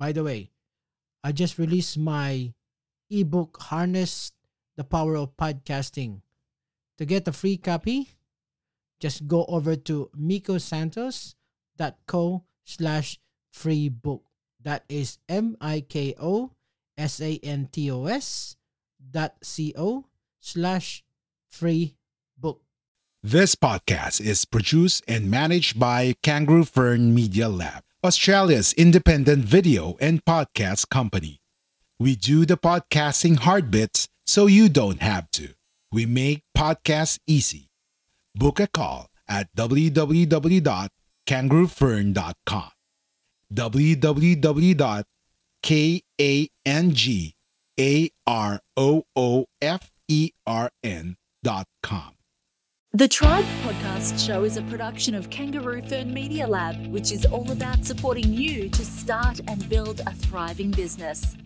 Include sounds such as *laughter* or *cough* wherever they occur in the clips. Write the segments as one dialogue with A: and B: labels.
A: By the way, I just released my ebook Harness the Power of Podcasting. To get a free copy, just go over to mikosantos.co slash free book. That is M-I-K-O S-A-N-T-O-S dot C-O slash free book.
B: This podcast is produced and managed by Kangaroo Fern Media Lab, Australia's independent video and podcast company. We do the podcasting hard bits so you don't have to. We make podcasts easy. Book a call at www.kangaroofern.com. www.kangaroofern.com.
C: The Tribe Podcast Show is a production of Kangaroo Fern Media Lab, which is all about supporting you to start and build a thriving business.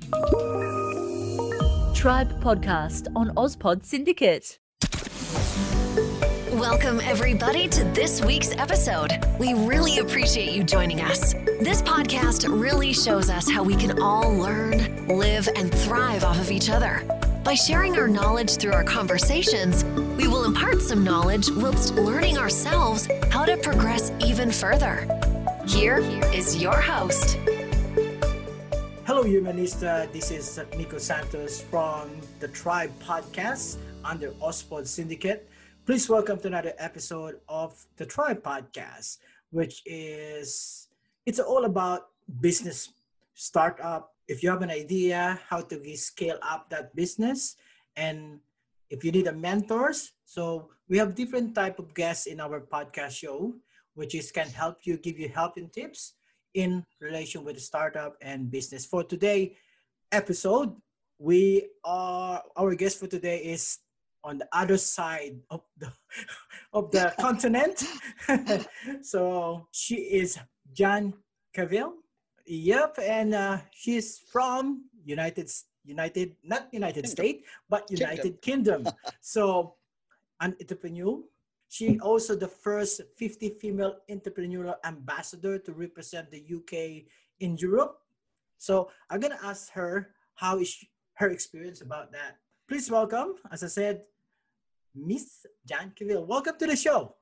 C: Tribe Podcast on Ozpod Syndicate.
D: Welcome, everybody, to this week's episode. We really appreciate you joining us. This podcast really shows us how we can all learn, live, and thrive off of each other. By sharing our knowledge through our conversations, we will impart some knowledge whilst learning ourselves how to progress even further. Here is your host.
A: Hello, Humanista. This is Miko Santos from the Tribe Podcast under Ospod Syndicate. Please welcome to another episode of the Tribe Podcast, which is it's all about business startup. If you have an idea how to scale up that business, and if you need a mentors, so we have different type of guests in our podcast show, which is can help you give you help and tips in relation with the startup and business. For today episode, we are our guest for today is on the other side of the *laughs* of the *laughs* continent. *laughs* so she is Jan Cavelle. Yep, and uh, she's from United United not United States but United Kingdom. Kingdom. *laughs* so an entrepreneur. She also the first 50 female entrepreneurial ambassador to represent the UK in Europe. So I'm gonna ask her how is she, her experience about that. Please welcome, as I said, Miss Jan Cavelle. Welcome to the show.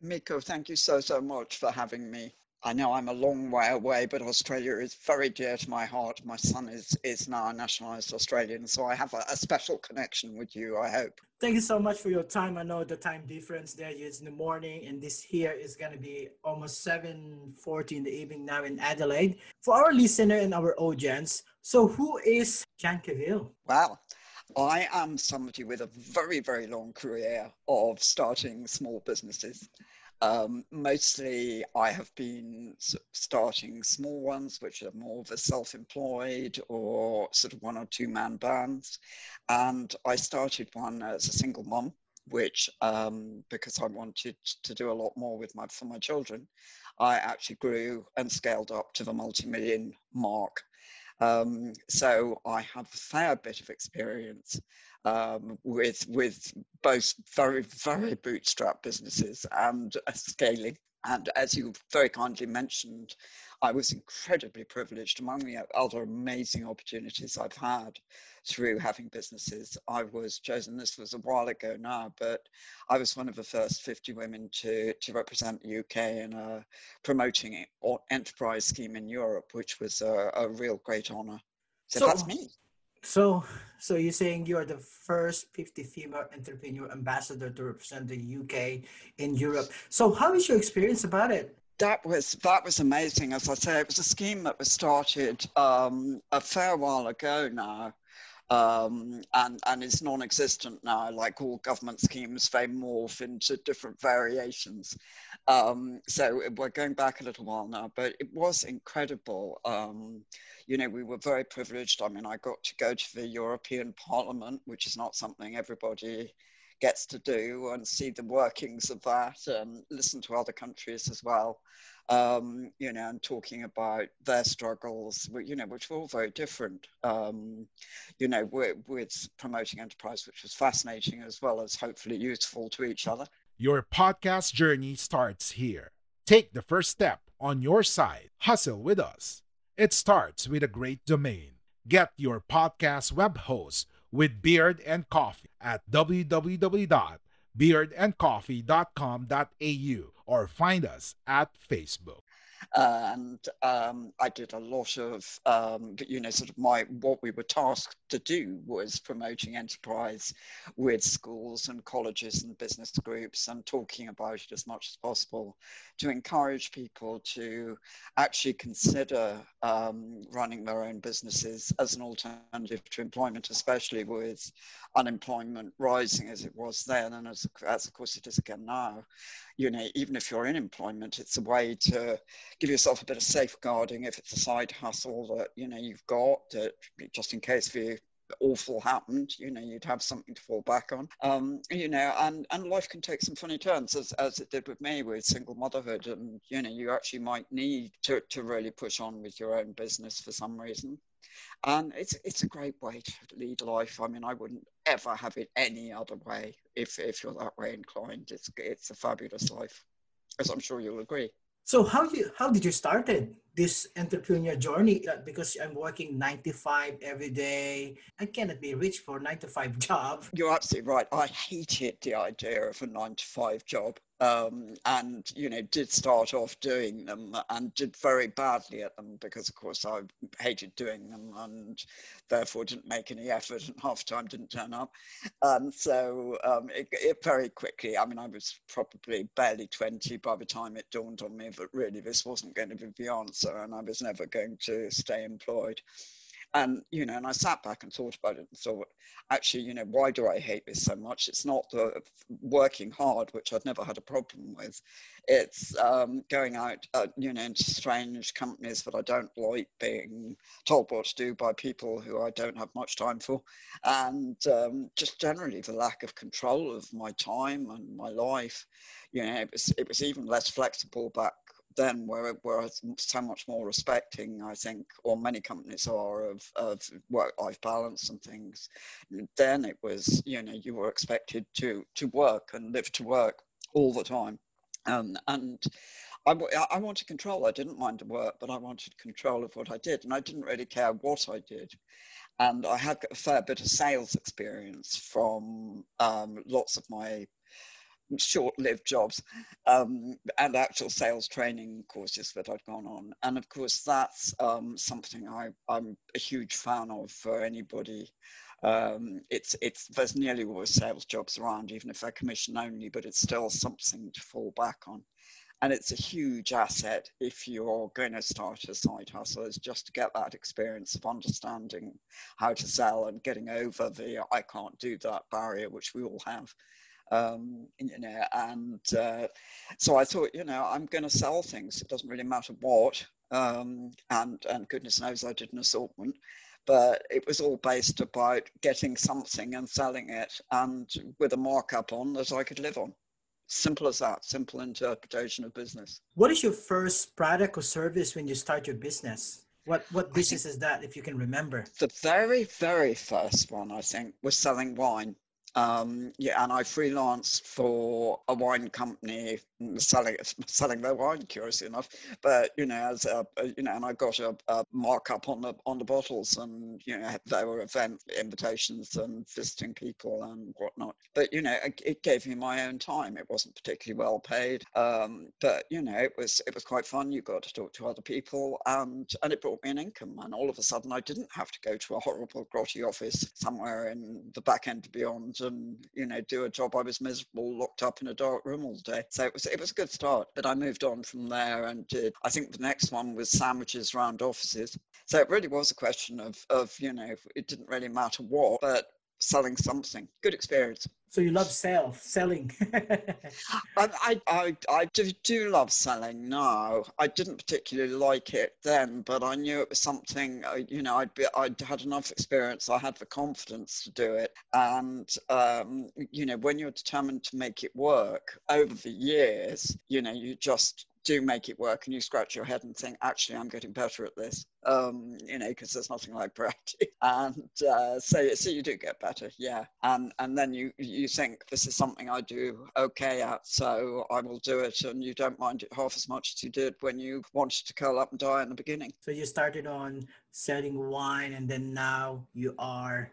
E: Miko, thank you so, so much for having me. I know I'm a long way away, but Australia is very dear to my heart. My son is, is now a nationalized Australian, so I have a, a special connection with you, I hope.
A: Thank you so much for your time. I know the time difference there is in the morning, and this here is going to be almost 7.40 in the evening now in Adelaide. For our listener and our audience, so who is Jan Cavelle?
E: Wow. I am somebody with a very, very long career of starting small businesses. Um, mostly, I have been starting small ones, which are more of a self employed or sort of one or two man bands. And I started one as a single mom, which, um, because I wanted to do a lot more with my, for my children, I actually grew and scaled up to the multi million mark. Um, so I have a fair bit of experience um, with with both very very bootstrap businesses and scaling. And as you very kindly mentioned, I was incredibly privileged among the other amazing opportunities I've had through having businesses. I was chosen, this was a while ago now, but I was one of the first 50 women to, to represent the UK in a promoting enterprise scheme in Europe, which was a, a real great honor. So, so that's me.
A: So, so you're saying you are the first 50 female entrepreneur ambassador to represent the UK in Europe. So, how is your experience about it?
E: That was that was amazing. As I say, it was a scheme that was started um, a fair while ago now, um, and and is non-existent now. Like all government schemes, they morph into different variations. Um, so we're going back a little while now, but it was incredible. Um, you know, we were very privileged. I mean, I got to go to the European Parliament, which is not something everybody gets to do, and see the workings of that, and listen to other countries as well um, you know, and talking about their struggles, you know, which were all very different, um, you know, with, with promoting enterprise, which was fascinating as well as hopefully useful to each other.
B: Your podcast journey starts here. Take the first step on your side. Hustle with us. It starts with a great domain. Get your podcast web host with Beard and Coffee at www.beardandcoffee.com.au or find us at Facebook
E: and um, I did a lot of, um, you know, sort of my what we were tasked to do was promoting enterprise with schools and colleges and business groups and talking about it as much as possible to encourage people to actually consider um, running their own businesses as an alternative to employment, especially with unemployment rising as it was then. And as, as of course it is again now. You know, even if you're in employment, it's a way to give yourself a bit of safeguarding if it's a side hustle that, you know, you've got that just in case the awful happened, you know, you'd have something to fall back on. Um, you know, and, and life can take some funny turns as, as it did with me with single motherhood. And, you know, you actually might need to, to really push on with your own business for some reason. And it's it's a great way to lead life. I mean, I wouldn't ever have it any other way if if you're that way inclined. It's it's a fabulous life, as I'm sure you'll agree.
A: So how you how did you started this entrepreneur journey? Uh, because I'm working nine to five every day. I cannot be rich for nine to five *laughs* job.
E: You're absolutely right. I hated the idea of a nine to five job um, and you know did start off doing them and did very badly at them because of course I hated doing them and therefore didn't make any effort and half time didn't turn up. And so um, it, it, very quickly I mean I was probably barely 20 by the time it dawned on me that really this wasn't going to be the answer and I was never going to stay employed and you know and i sat back and thought about it and thought actually you know why do i hate this so much? It's not the working hard which i've never had a problem with. It's um, going out uh, you know into strange companies that i don't like being told what to do by people who i don't have much time for. And um, just generally the lack of control of my time and my life. You know it was it was even less flexible back then where we're so much more respecting, I think, or many companies are of, of work-life balance and things. Then it was, you know, you were expected to to work and live to work all the time, um, and I, I wanted control. I didn't mind the work, but I wanted control of what I did, and I didn't really care what I did. And I had a fair bit of sales experience from um, lots of my short-lived jobs um, and actual sales training courses that I'd gone on. And of course, that's um, something I, am a huge fan of for anybody. Um, it's it's there's nearly always sales jobs around, even if they're commission only, but it's still something to fall back on. And it's a huge asset if you're going to start a side hustle, is just to get that experience of understanding how to sell and getting over the I can't do that barrier, which we all have um, you know, and uh, so I thought, you know, I'm going to sell things. It doesn't really matter what, um, and and goodness knows I did an assortment, but it was all based about getting something and selling it, and with a markup on that I could live on. Simple as that. Simple interpretation of business.
A: What is your first product or service when you start your business? What what business is that, if you can remember?
E: The very very first one I think was selling wine. Um, yeah, and I freelanced for a wine company selling selling their wine, curiously enough. But you know, as a, you know, and I got a, a, markup on the on the bottles, and you know, there were event invitations and visiting people and whatnot. But you know, it gave me my own time. It wasn't particularly well paid, um, but you know, it was it was quite fun. You got to talk to other people, and and it brought me an income. And all of a sudden, I didn't have to go to a horrible grotty office somewhere in the back end beyond and you know do a job I was miserable, locked up in a dark room all day. So it was it was a good start. But I moved on from there and did. I think the next one was sandwiches round offices. So it really was a question of of you know it didn't really matter what, but selling something. Good experience.
A: So you love sell selling. *laughs*
E: I, I, I, do, do love selling now. I didn't particularly like it then, but I knew it was something. Uh, you know, I'd be, I'd had enough experience. I had the confidence to do it, and um, you know, when you're determined to make it work over the years, you know, you just do make it work and you scratch your head and think, actually, I'm getting better at this, um, you know, because there's nothing like *laughs* practice. And uh, so, so you do get better, yeah. And and then you you think this is something I do okay at, so I will do it, and you don't mind it half as much as you did when you wanted to curl up and die in the beginning.
A: So you started on selling wine, and then now you are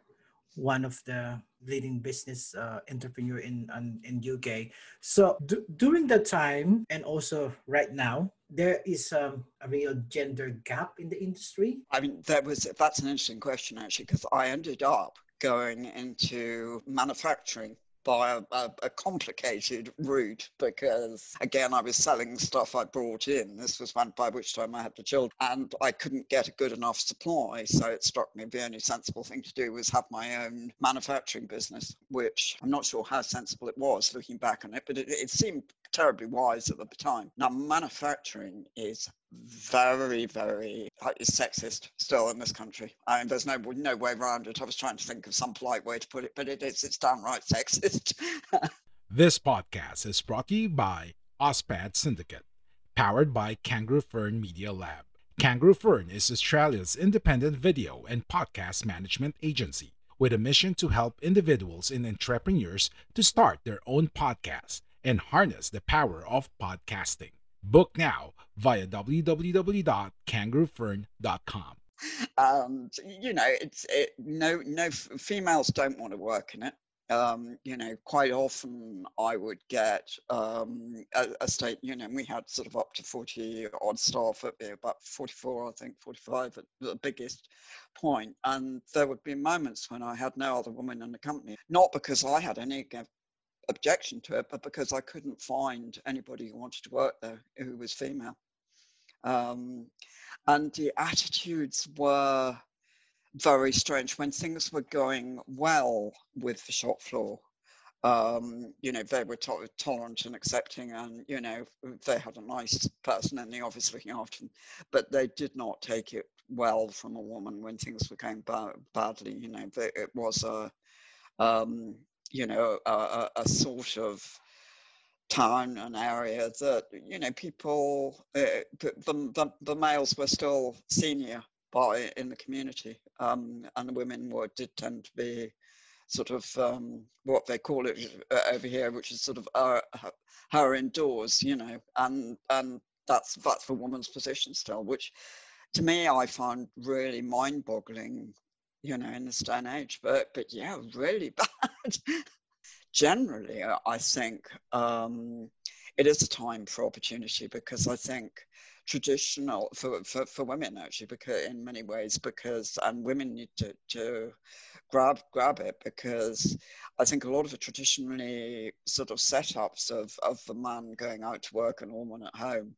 A: one of the leading business uh, entrepreneur in, in, in UK. So d- during that time and also right now, there is um, a real gender gap in the industry.
E: I mean, that was that's an interesting question actually because I ended up going into manufacturing by a, a, a, complicated route because again I was selling stuff I brought in. This was when by which time I had the children and I couldn't get a good enough supply. So it struck me the only sensible thing to do was have my own manufacturing business, which I'm not sure how sensible it was looking back on it, but it, it seemed terribly wise at the time. Now manufacturing is very, very sexist still in this country. I mean, there's no no way around it. I was trying to think of some polite way to put it, but it is it's downright sexist. *laughs*
B: this podcast is brought to you by OSPAD Syndicate, powered by Kangaroo Fern Media Lab. Kangaroo Fern is Australia's independent video and podcast management agency with a mission to help individuals and entrepreneurs to start their own podcast and harness the power of podcasting. Book now via www.kangaroofern.com.
E: Um, you know, it's it, no no females don't want to work in it. Um, you know, quite often I would get um, a, a, state, you know, we had sort of up to 40 odd staff, at about 44, I think, 45 at the biggest point. And there would be moments when I had no other woman in the company, not because I had any objection to it, but because I couldn't find anybody who wanted to work there who was female. Um, and the attitudes were very strange when things were going well with the shop floor. Um, you know, they were to- tolerant and accepting, and you know, they had a nice person in the office looking after them, but they did not take it well from a woman when things were going ba- badly. You know, it was a um, you know, a, a sort of town and area that, you know, people, uh, the, the, the, males were still senior by in the community, um, and the women were did tend to be sort of um, what they call it uh, over here, which is sort of uh, her indoors, you know, and and that's that's the woman's position still, which to me I find really mind-boggling you know, in this day and age. But but yeah, really *laughs* bad. Generally, I think um, it is a time for opportunity because I think traditional for, for, for women actually because in many ways because and women need to, to grab grab it because I think a lot of the traditionally sort of setups of, of the man going out to work and woman at home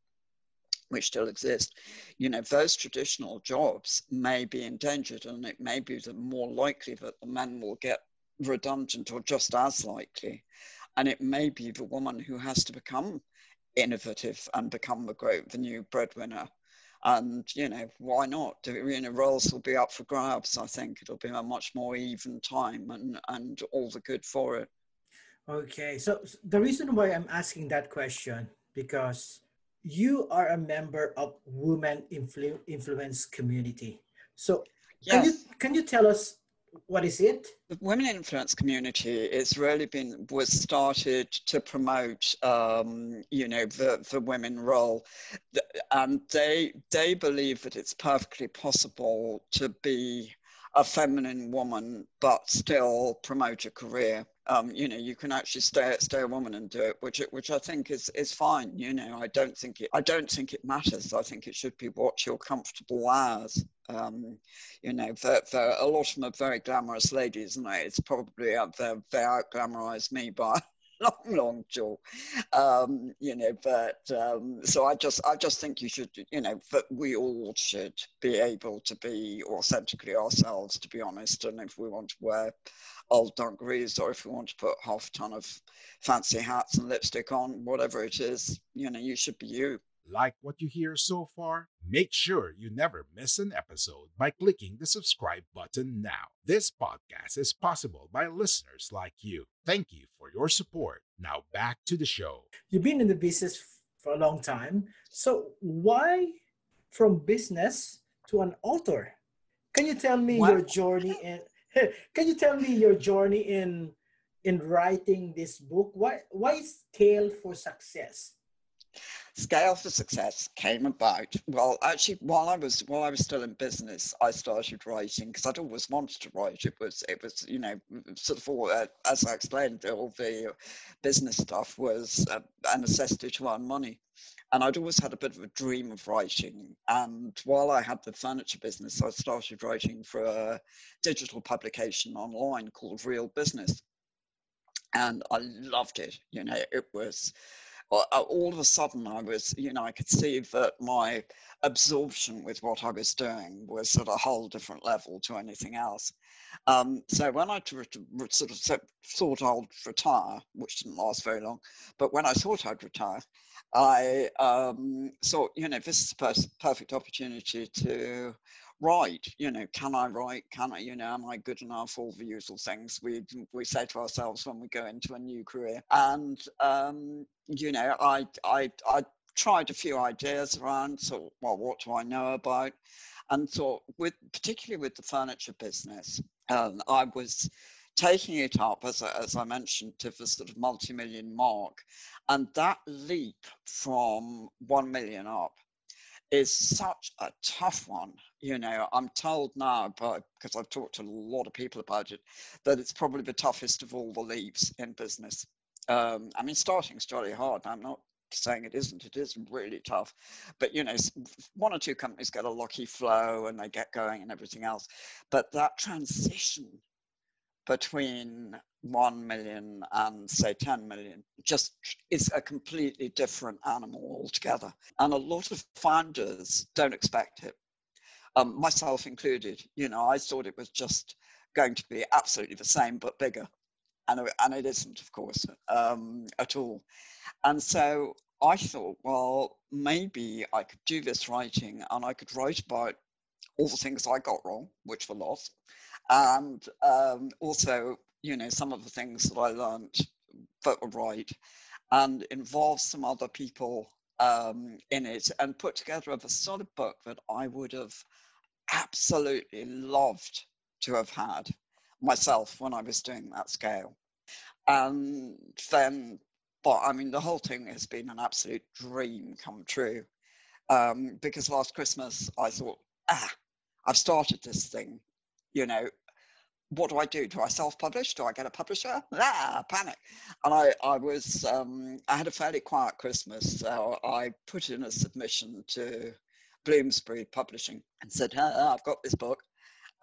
E: which still exist, you know, those traditional jobs may be endangered and it may be the more likely that the men will get redundant or just as likely. And it may be the woman who has to become innovative and become the great, the new breadwinner. And, you know, why not? You know, roles will be up for grabs. I think it'll be a much more even time and, and all the good for it.
A: Okay. So the reason why I'm asking that question, because you are a member of women influ- influence community. So yes. can you can you tell us what is it?
E: The women influence community is really been was started to promote um, you know the the women role. And they they believe that it's perfectly possible to be a feminine woman but still promote a career Um, you know, you can actually stay stay a woman and do it, which which I think is is fine. You know, I don't think it I don't think it matters. I think it should be what you're comfortable as. Um, you know, for a lot of them are very glamorous ladies, and it's probably uh, they they out glamorize me by *laughs* long, long jaw. Um, you know, but um, so I just, I just think you should, you know, that we all should be able to be authentically ourselves, to be honest. And if we want to wear old dungarees or if we want to put half a ton of fancy hats and lipstick on, whatever it is, you know, you should be you.
B: Like what you hear so far? Make sure you never miss an episode by clicking the subscribe button now. This podcast is possible by listeners like you. Thank you for your support. Now back to the show.
A: You've been in the business for a long time. So why from business to an author? Can you tell me what? your journey in *laughs* can you tell me your journey in in writing this book? Why why scale for success?
E: Scale for Success came about. Well, actually, while I was while I was still in business, I started writing because I'd always wanted to write. It was it was you know sort of all uh, as I explained, all the business stuff was a, a necessity to earn money. And I'd always had a bit of a dream of writing. And while I had the furniture business, I started writing for a digital publication online called Real Business. And I loved it. You know, it was uh, all of a sudden I was, you know, I could see that my absorption with what I was doing was at a whole different level to anything else. Um, so when I sort of thought I'd retire, which didn't last very long, but when I thought I'd retire, I um, thought, you know, this is the perfect opportunity to write. You know, can I write? Can I, you know, am I good enough? All the usual things we we say to ourselves when we go into a new career. And um, you know, I I I tried a few ideas around. So, well, what do I know about? And thought, with particularly with the furniture business, um, I was taking it up, as, as I mentioned, to the sort of multi-million mark. And that leap from 1 million up is such a tough one. You know, I'm told now, because I've talked to a lot of people about it, that it's probably the toughest of all the leaves in business. Um, I mean, starting's jolly hard. I'm not saying it isn't. It is really tough. But, you know, one or two companies get a lucky flow and they get going and everything else. But that transition between 1 million and say 10 million just is a completely different animal altogether. And a lot of founders don't expect it, um, myself included. You know, I thought it was just going to be absolutely the same but bigger. And, and it isn't, of course, um, at all. And so I thought, well, maybe I could do this writing and I could write about all the things I got wrong, which were lost, and um, also, you know, some of the things that I learned that were right, and involve some other people um, in it, and put together a sort of book that I would have absolutely loved to have had myself when I was doing that scale. And then, but I mean, the whole thing has been an absolute dream come true. Um, because last Christmas I thought, ah, I've started this thing, you know, what do I do? Do I self-publish? Do I get a publisher? Ah, panic. And I, I was, um, I had a fairly quiet Christmas, so I put in a submission to Bloomsbury Publishing and said, hey, I've got this book.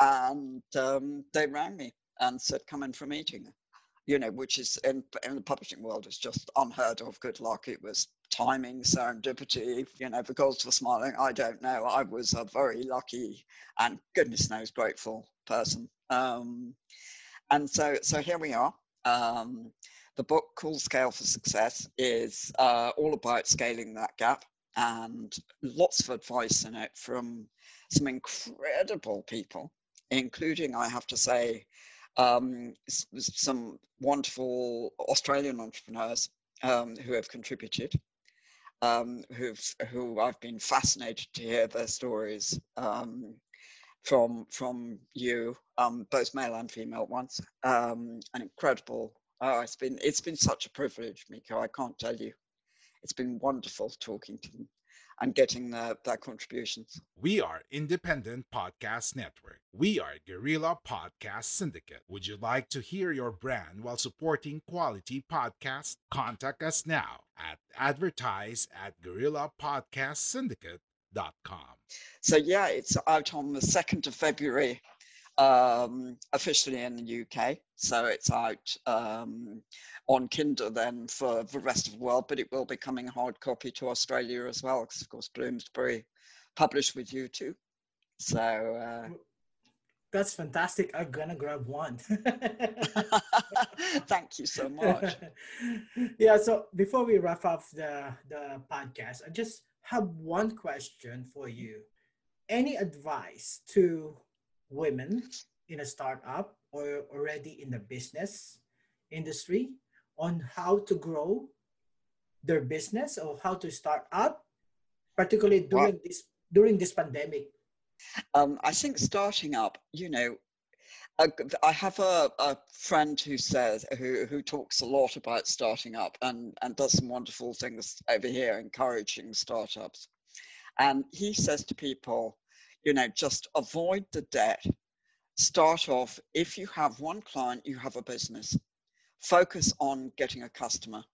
E: And um, they rang me and said, come in for a meeting you know, which is in, in the publishing world is just unheard of good luck. It was timing, serendipity, you know, the gods were smiling. I don't know. I was a very lucky and goodness knows grateful person. Um, and so, so here we are. Um, the book called Scale for Success is uh, all about scaling that gap and lots of advice in it from some incredible people, including, I have to say, um, some wonderful Australian entrepreneurs um, who have contributed, um, who've who I've been fascinated to hear their stories um, from from you, um, both male and female ones. Um, an incredible. Oh, it's been it's been such a privilege, Miko. I can't tell you. It's been wonderful talking to them and getting their, their contributions.
B: We are Independent Podcast Network. We are Guerrilla Podcast Syndicate. Would you like to hear your brand while supporting quality podcasts? Contact us now at advertise at guerrillapodcastsyndicate.com.
E: So yeah, it's out on the 2nd of February um, officially in the UK. So it's out um, on Kindle then for the rest of the world, but it will be coming hard copy to Australia as well, because of course Bloomsbury published with you too. So uh,
A: that's fantastic. I'm gonna grab one.
E: Thank you so much.
A: yeah. So before we wrap up the the podcast, I just have one question for you. Any advice to women in a startup or already in the business industry on how to grow their business or how to start up, particularly during this during this pandemic?
E: Um, I think starting up, you know, I have a, a friend who says who who talks a lot about starting up and and does some wonderful things over here, encouraging startups. And he says to people, you know, just avoid the debt. Start off, if you have one client, you have a business. Focus on getting a customer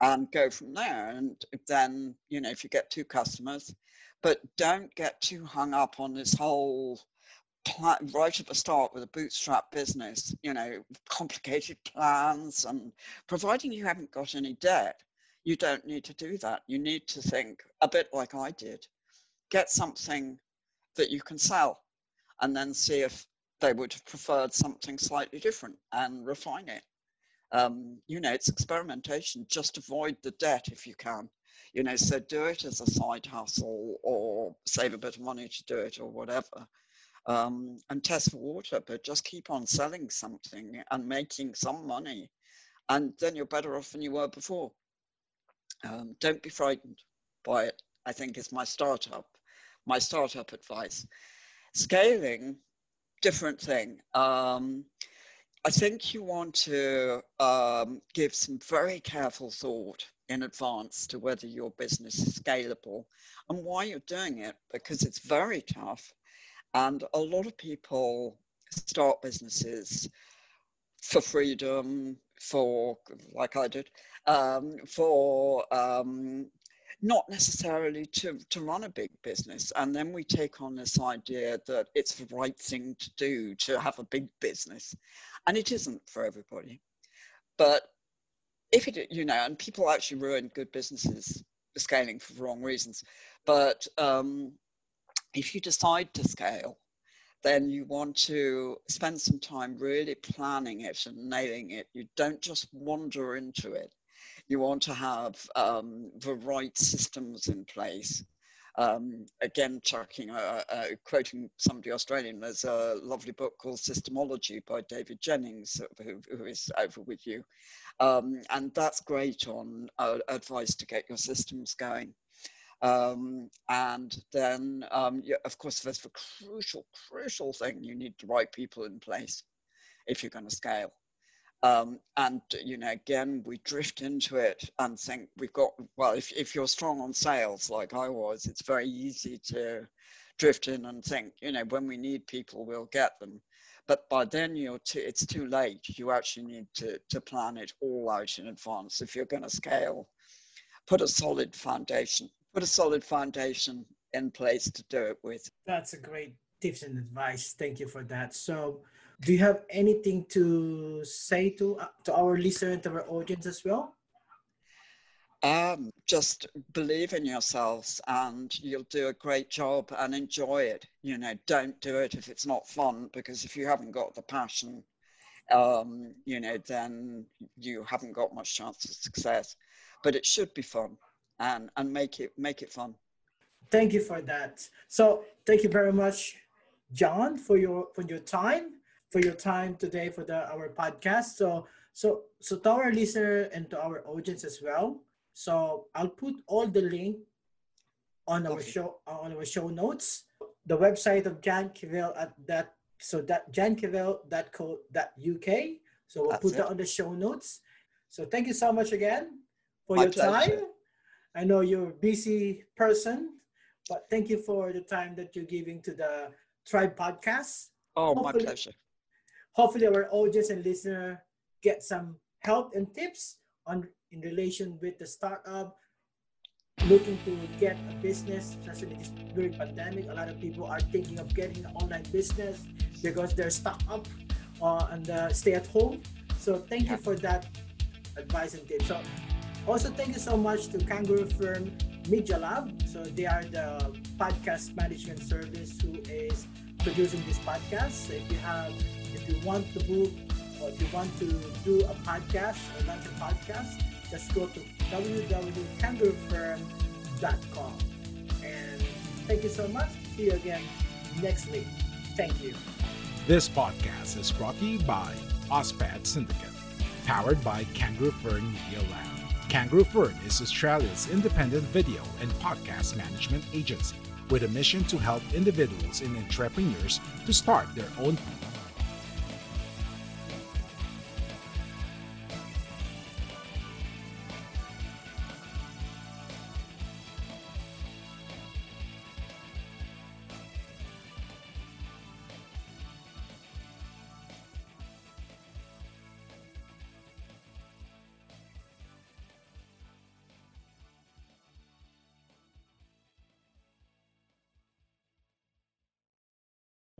E: and go from there. And then, you know, if you get two customers, but don't get too hung up on this whole plan, right at the start with a bootstrap business, you know, complicated plans and providing you haven't got any debt, you don't need to do that. You need to think a bit like I did. Get something that you can sell and then see if they would have preferred something slightly different and refine it. Um, you know, it's experimentation. Just avoid the debt if you can. You know, so do it as a side hustle or save a bit of money to do it or whatever. Um, and test for water, but just keep on selling something and making some money. And then you're better off than you were before. Um, don't be frightened by it, I think is my startup my startup advice. Scaling, different thing. Um, I think you want to um, give some very careful thought in advance to whether your business is scalable and why you're doing it because it's very tough. And a lot of people start businesses for freedom, for, like I did, um, for um, not necessarily to, to run a big business. And then we take on this idea that it's the right thing to do to have a big business. And it isn't for everybody. But if it, you know, and people actually ruin good businesses scaling for the wrong reasons. But um, if you decide to scale, then you want to spend some time really planning it and nailing it. You don't just wander into it you want to have um, the right systems in place. Um, again, chucking, uh, uh, quoting somebody Australian, there's a lovely book called Systemology by David Jenyns, who, who is over with you. Um, and that's great on uh, advice to get your systems going. Um, and then, um, yeah, of course, there's the crucial, crucial thing you need the right people in place if you're going to scale. Um, and you know, again, we drift into it and think we've got. Well, if if you're strong on sales like I was, it's very easy to drift in and think, you know, when we need people, we'll get them. But by then, you're too, it's too late. You actually need to to plan it all out in advance if you're going to scale. Put a solid foundation. Put a solid foundation in place to do it with.
A: That's a great tips and advice. Thank you for that. So do you have anything to say to uh, to our listener to our audience as well?
E: Um, just believe in yourselves and you'll do a great job and enjoy it. You know, don't do it if it's not fun because if you haven't got the passion, um, you know, then you haven't got much chance of success. But it should be fun and and make it make it fun.
A: Thank you for that. So thank you very much, John, for your for your time for your time today for the our podcast. So so so to our listener and to our audience as well. So I'll put all the link on our okay. show on our show notes. The website of Jan Cavelle at that so that jancavelle.co.uk. So we'll That's put it. that on the show notes. So thank you so much again for My your pleasure. time. I know you're a busy person, but thank you for the time that you're giving to the Tribe podcast.
E: Oh,
A: Hopefully-
E: my pleasure.
A: Hopefully, our audience and listener get some help and tips on in relation with the startup looking to get a business, especially this during pandemic. A lot of people are thinking of getting an online business because they're stuck up uh, and uh, stay at home. So thank you for that advice and tips. So also thank you so much to Kangaroo Fern Media Lab. So they are the podcast management service who is producing this podcast. So if you have, if you want to book or if you want to do a podcast or launch a podcast, just go to www.kangaroofern.com. And thank you so much. See you again next week. Thank you.
B: This podcast is brought to you by OSPAD Syndicate, powered by Kangaroo Fern Media Lab. Kangaroo Fern is Australia's independent video and podcast management agency with a mission to help individuals and entrepreneurs to start their own